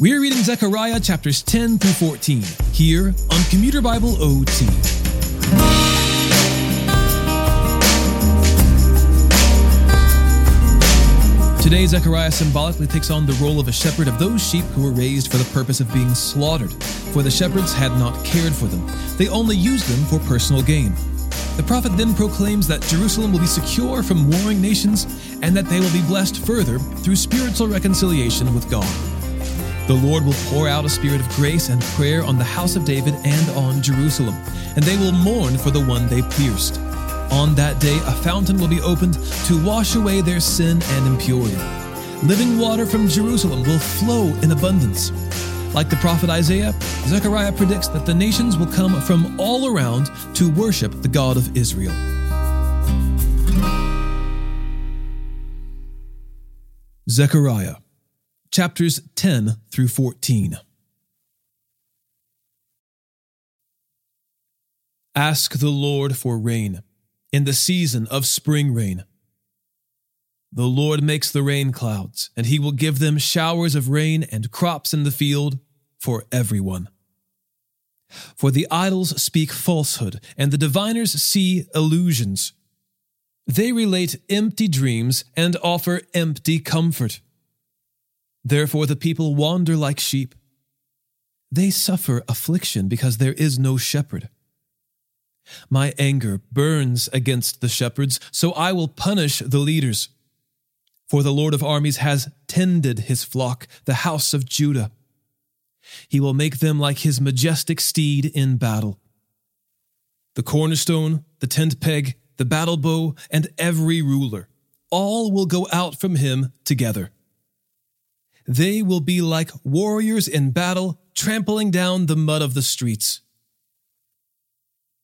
We're reading Zechariah chapters 10 through 14 here on Commuter Bible OT. Today, Zechariah symbolically takes on the role of a shepherd of those sheep who were raised for the purpose of being slaughtered, for the shepherds had not cared for them. They only used them for personal gain. The prophet then proclaims that Jerusalem will be secure from warring nations and that they will be blessed further through spiritual reconciliation with God. The Lord will pour out a spirit of grace and prayer on the house of David and on Jerusalem, and they will mourn for the one they pierced. On that day, a fountain will be opened to wash away their sin and impurity. Living water from Jerusalem will flow in abundance. Like the prophet Isaiah, Zechariah predicts that the nations will come from all around to worship the God of Israel. Zechariah chapters 10 through 14. Ask the Lord for rain in the season of spring rain. The Lord makes the rain clouds, and he will give them showers of rain and crops in the field for everyone. For the idols speak falsehood, and the diviners see illusions. They relate empty dreams and offer empty comfort. Therefore, the people wander like sheep. They suffer affliction because there is no shepherd. My anger burns against the shepherds, so I will punish the leaders. For the Lord of armies has tended his flock, the house of Judah. He will make them like his majestic steed in battle. The cornerstone, the tent peg, the battle bow, and every ruler, all will go out from him together. They will be like warriors in battle, trampling down the mud of the streets.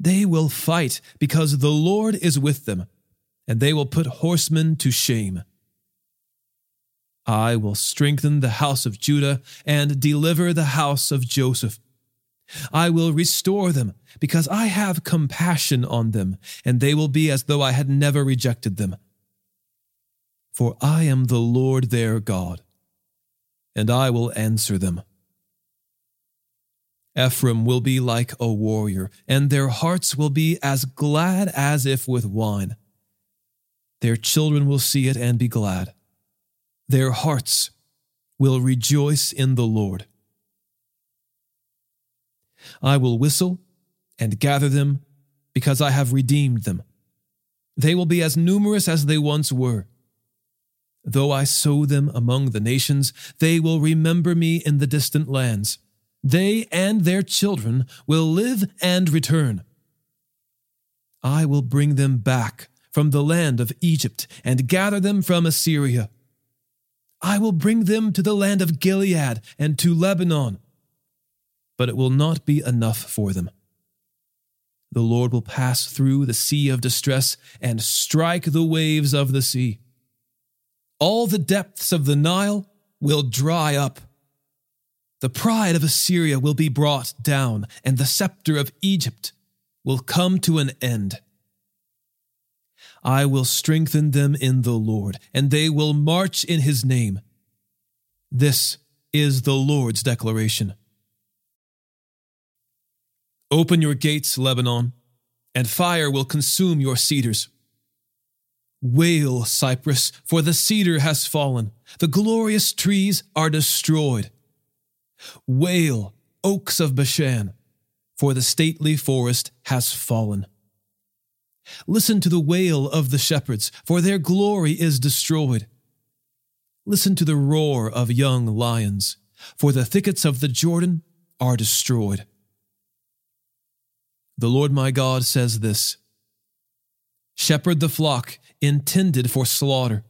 They will fight because the Lord is with them, and they will put horsemen to shame. I will strengthen the house of Judah and deliver the house of Joseph. I will restore them because I have compassion on them, and they will be as though I had never rejected them. For I am the Lord their God, and I will answer them. Ephraim will be like a warrior, and their hearts will be as glad as if with wine. Their children will see it and be glad. Their hearts will rejoice in the Lord. I will whistle and gather them because I have redeemed them. They will be as numerous as they once were. Though I sow them among the nations, they will remember me in the distant lands. They and their children will live and return. I will bring them back from the land of Egypt and gather them from Assyria. I will bring them to the land of Gilead and to Lebanon. But it will not be enough for them. The Lord will pass through the sea of distress and strike the waves of the sea. All the depths of the Nile will dry up. The pride of Assyria will be brought down, and the scepter of Egypt will come to an end. I will strengthen them in the Lord, and they will march in his name. This is the Lord's declaration. Open your gates, Lebanon, and fire will consume your cedars. Wail, Cypress, for the cedar has fallen, the glorious trees are destroyed. Wail, oaks of Bashan, for the stately forest has fallen. Listen to the wail of the shepherds, for their glory is destroyed. Listen to the roar of young lions, for the thickets of the Jordan are destroyed. The Lord my God says this Shepherd the flock intended for slaughter.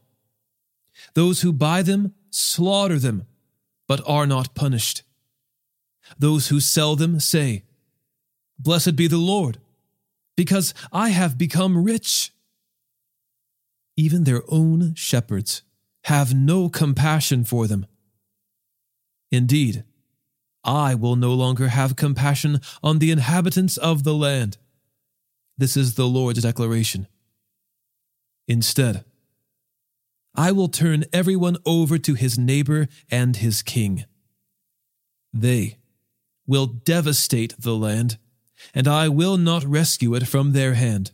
Those who buy them slaughter them, but are not punished. Those who sell them say, Blessed be the Lord because I have become rich. Even their own shepherds have no compassion for them. Indeed, I will no longer have compassion on the inhabitants of the land. This is the Lord's declaration. Instead, I will turn everyone over to his neighbor and his king. They will devastate the land, and I will not rescue it from their hand.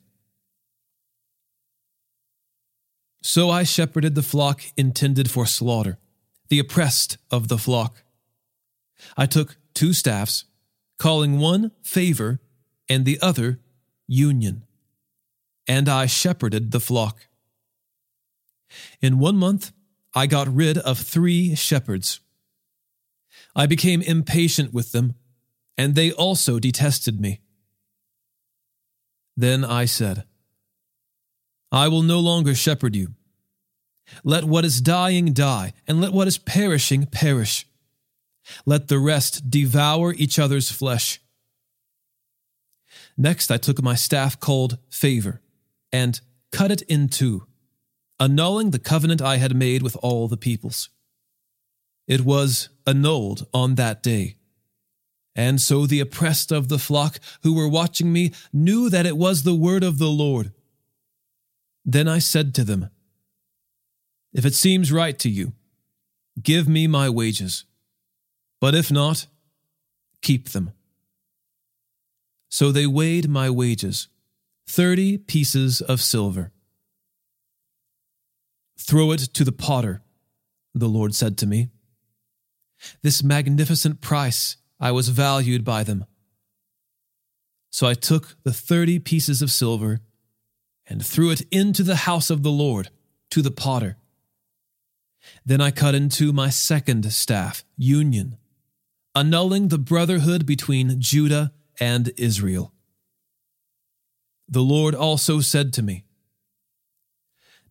So I shepherded the flock intended for slaughter, the oppressed of the flock. I took two staffs, calling one favor and the other union, and I shepherded the flock. In one month, I got rid of three shepherds. I became impatient with them, and they also detested me. Then I said, I will no longer shepherd you. Let what is dying die, and let what is perishing perish. Let the rest devour each other's flesh. Next, I took my staff called Favor and cut it in two, annulling the covenant I had made with all the peoples. It was annulled on that day. And so the oppressed of the flock who were watching me knew that it was the word of the Lord. Then I said to them, If it seems right to you, give me my wages. But if not, keep them. So they weighed my wages, thirty pieces of silver. Throw it to the potter, the Lord said to me. This magnificent price I was valued by them. So I took the thirty pieces of silver and threw it into the house of the Lord to the potter. Then I cut into my second staff, union, annulling the brotherhood between Judah and Israel. The Lord also said to me,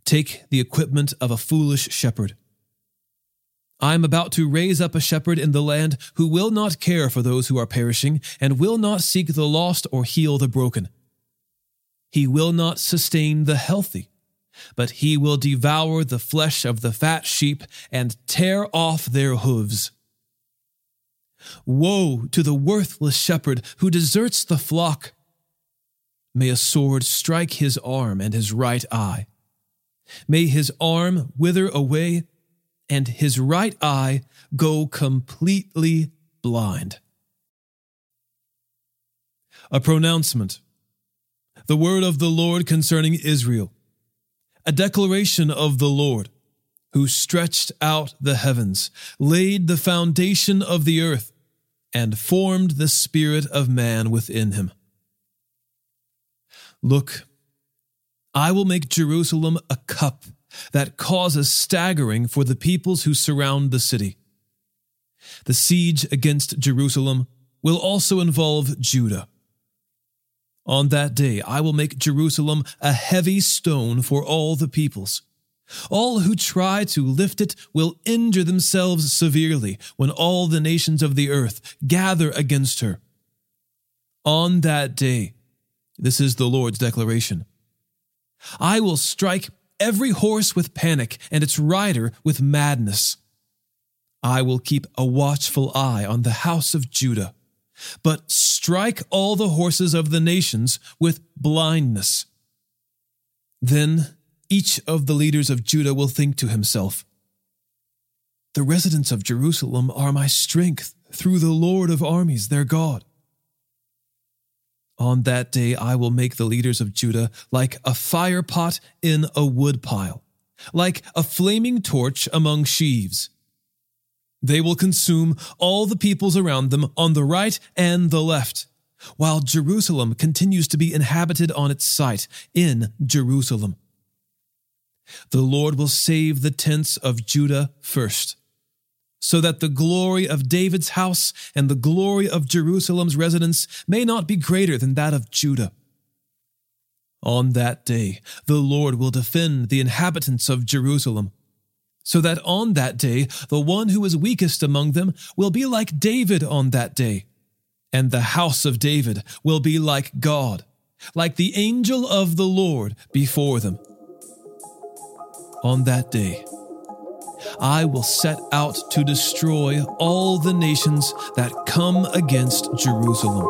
Take the equipment of a foolish shepherd. I am about to raise up a shepherd in the land who will not care for those who are perishing and will not seek the lost or heal the broken. He will not sustain the healthy, but he will devour the flesh of the fat sheep and tear off their hooves. Woe to the worthless shepherd who deserts the flock. May a sword strike his arm and his right eye. May his arm wither away and his right eye go completely blind. A pronouncement. The word of the Lord concerning Israel. A declaration of the Lord who stretched out the heavens, laid the foundation of the earth, and formed the spirit of man within him. Look, I will make Jerusalem a cup that causes staggering for the peoples who surround the city. The siege against Jerusalem will also involve Judah. On that day, I will make Jerusalem a heavy stone for all the peoples. All who try to lift it will injure themselves severely when all the nations of the earth gather against her. On that day, this is the Lord's declaration I will strike every horse with panic and its rider with madness. I will keep a watchful eye on the house of Judah, but strike all the horses of the nations with blindness. Then each of the leaders of Judah will think to himself, The residents of Jerusalem are my strength through the Lord of armies, their God. On that day I will make the leaders of Judah like a fire pot in a woodpile, like a flaming torch among sheaves. They will consume all the peoples around them on the right and the left, while Jerusalem continues to be inhabited on its site in Jerusalem. The Lord will save the tents of Judah first, so that the glory of David's house and the glory of Jerusalem's residents may not be greater than that of Judah. On that day, the Lord will defend the inhabitants of Jerusalem, so that on that day, the one who is weakest among them will be like David on that day, and the house of David will be like God, like the angel of the Lord before them on that day. I will set out to destroy all the nations that come against Jerusalem.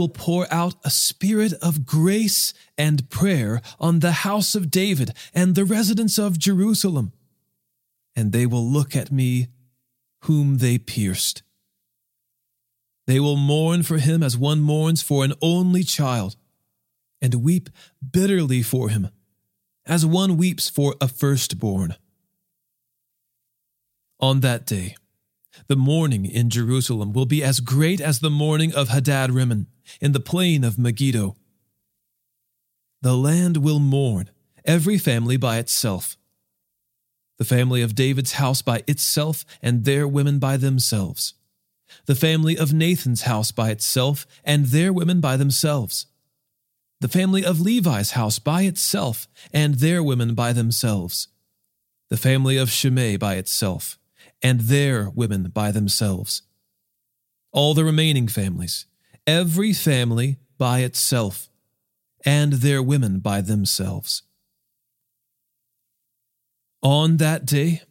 Will pour out a spirit of grace and prayer on the house of David and the residents of Jerusalem, and they will look at me whom they pierced. They will mourn for him as one mourns for an only child, and weep bitterly for him, as one weeps for a firstborn. On that day, the mourning in Jerusalem will be as great as the mourning of Hadad Rimmon in the plain of Megiddo. The land will mourn, every family by itself. The family of David's house by itself, and their women by themselves. The family of Nathan's house by itself, and their women by themselves. The family of Levi's house by itself, and their women by themselves. The family of Shimei by itself and their women by themselves. All the remaining families, every family by itself, and their women by themselves. On that day,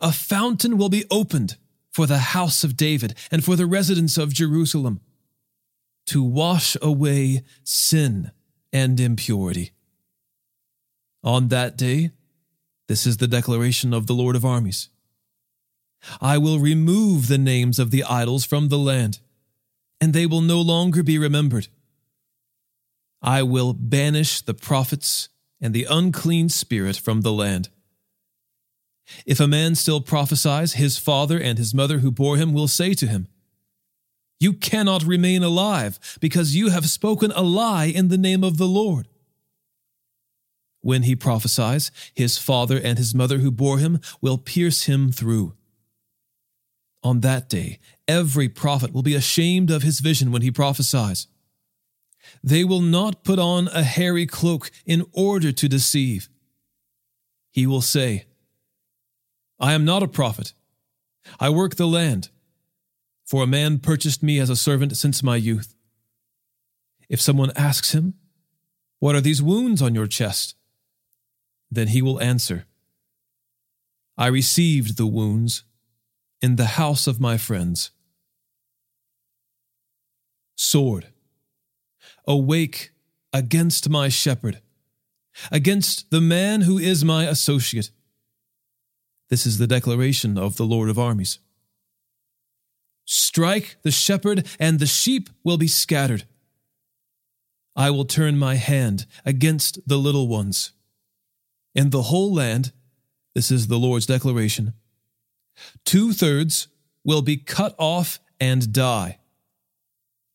a fountain will be opened for the house of David and for the residents of Jerusalem to wash away sin and impurity. On that day, this is the declaration of the Lord of armies. I will remove the names of the idols from the land, and they will no longer be remembered. I will banish the prophets and the unclean spirit from the land. If a man still prophesies, his father and his mother who bore him will say to him, You cannot remain alive, because you have spoken a lie in the name of the Lord. When he prophesies, his father and his mother who bore him will pierce him through on that day, every prophet will be ashamed of his vision when he prophesies. They will not put on a hairy cloak in order to deceive. He will say, I am not a prophet. I work the land, for a man purchased me as a servant since my youth. If someone asks him, What are these wounds on your chest? Then he will answer, I received the wounds in the house of my friends. Sword, awake against my shepherd, against the man who is my associate. This is the declaration of the Lord of armies. Strike the shepherd, and the sheep will be scattered. I will turn my hand against the little ones. In the whole land, this is the Lord's declaration Two thirds will be cut off and die,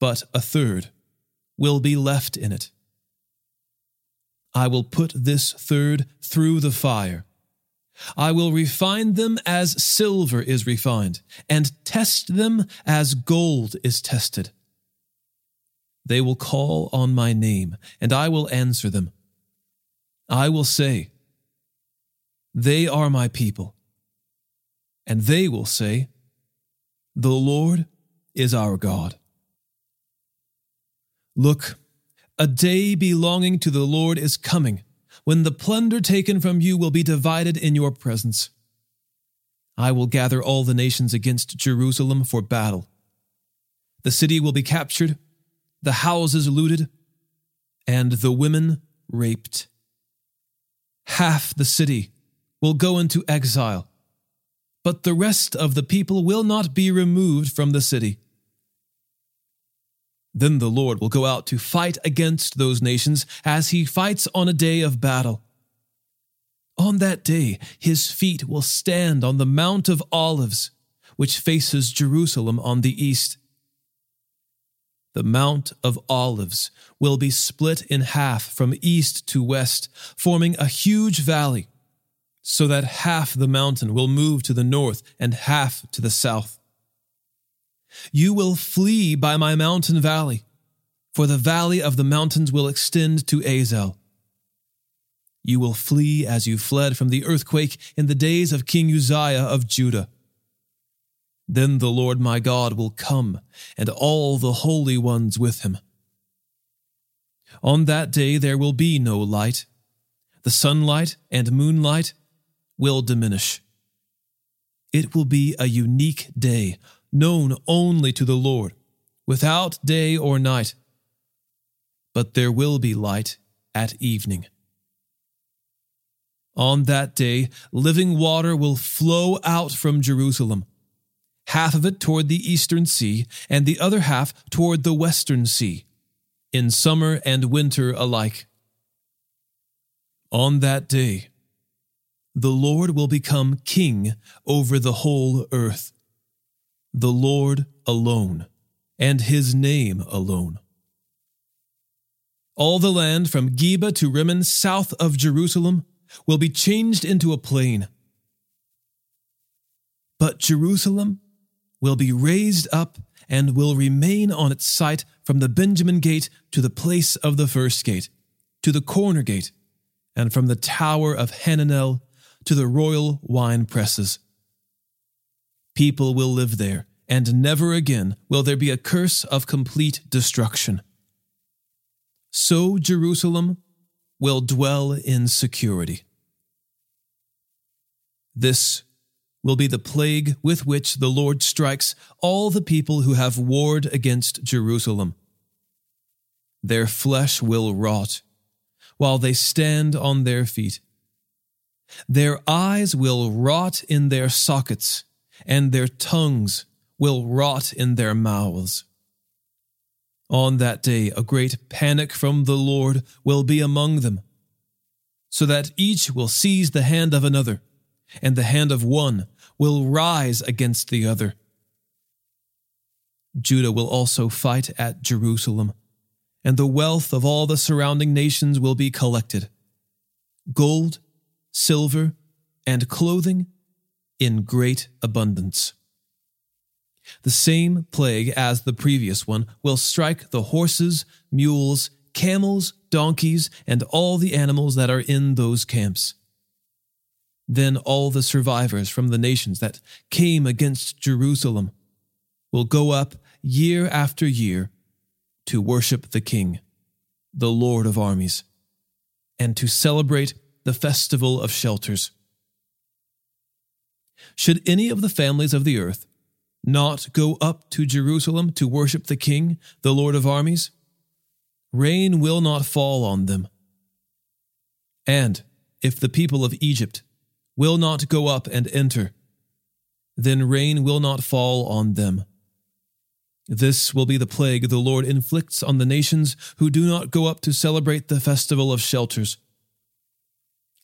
but a third will be left in it. I will put this third through the fire. I will refine them as silver is refined, and test them as gold is tested. They will call on my name, and I will answer them. I will say, They are my people and they will say, The Lord is our God. Look, a day belonging to the Lord is coming, when the plunder taken from you will be divided in your presence. I will gather all the nations against Jerusalem for battle. The city will be captured, the houses looted, and the women raped. Half the city will go into exile but the rest of the people will not be removed from the city. Then the Lord will go out to fight against those nations as he fights on a day of battle. On that day, his feet will stand on the Mount of Olives, which faces Jerusalem on the east. The Mount of Olives will be split in half from east to west, forming a huge valley so that half the mountain will move to the north and half to the south. You will flee by my mountain valley, for the valley of the mountains will extend to Azal. You will flee as you fled from the earthquake in the days of King Uzziah of Judah. Then the Lord my God will come, and all the holy ones with him. On that day there will be no light. The sunlight and moonlight will diminish. It will be a unique day, known only to the Lord, without day or night, but there will be light at evening. On that day, living water will flow out from Jerusalem, half of it toward the eastern sea, and the other half toward the western sea, in summer and winter alike. On that day, the Lord will become king over the whole earth, the Lord alone, and his name alone. All the land from Geba to Rimmon, south of Jerusalem, will be changed into a plain. But Jerusalem will be raised up and will remain on its site from the Benjamin gate to the place of the first gate, to the corner gate, and from the tower of Hananel to the royal wine presses. People will live there, and never again will there be a curse of complete destruction. So Jerusalem will dwell in security. This will be the plague with which the Lord strikes all the people who have warred against Jerusalem. Their flesh will rot while they stand on their feet. Their eyes will rot in their sockets, and their tongues will rot in their mouths. On that day, a great panic from the Lord will be among them, so that each will seize the hand of another, and the hand of one will rise against the other. Judah will also fight at Jerusalem, and the wealth of all the surrounding nations will be collected gold, silver, and clothing in great abundance. The same plague as the previous one will strike the horses, mules, camels, donkeys, and all the animals that are in those camps. Then all the survivors from the nations that came against Jerusalem will go up year after year to worship the King, the Lord of armies, and to celebrate the festival of shelters. Should any of the families of the earth not go up to Jerusalem to worship the King, the Lord of armies, rain will not fall on them. And if the people of Egypt will not go up and enter, then rain will not fall on them. This will be the plague the Lord inflicts on the nations who do not go up to celebrate the festival of shelters.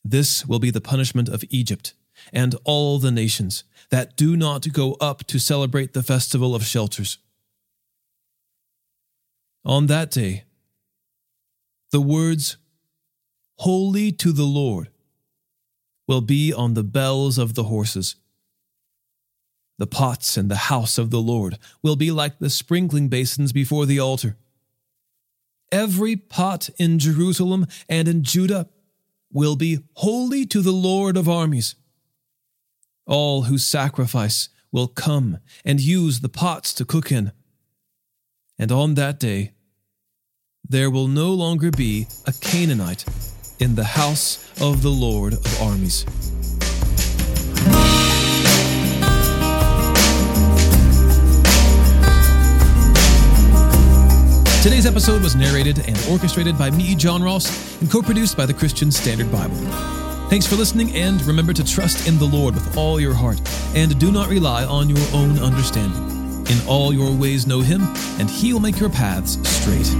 This will be the punishment of Egypt and all the nations that do not go up to celebrate the festival of shelters. On that day, the words, Holy to the Lord, will be on the bells of the horses. The pots in the house of the Lord will be like the sprinkling basins before the altar. Every pot in Jerusalem and in Judah will be holy to the Lord of armies. All who sacrifice will come and use the pots to cook in. And on that day, there will no longer be a Canaanite in the house of the Lord of armies. Today's episode was narrated and orchestrated by me, John Ross, and co produced by the Christian Standard Bible. Thanks for listening, and remember to trust in the Lord with all your heart, and do not rely on your own understanding. In all your ways, know Him, and He will make your paths straight.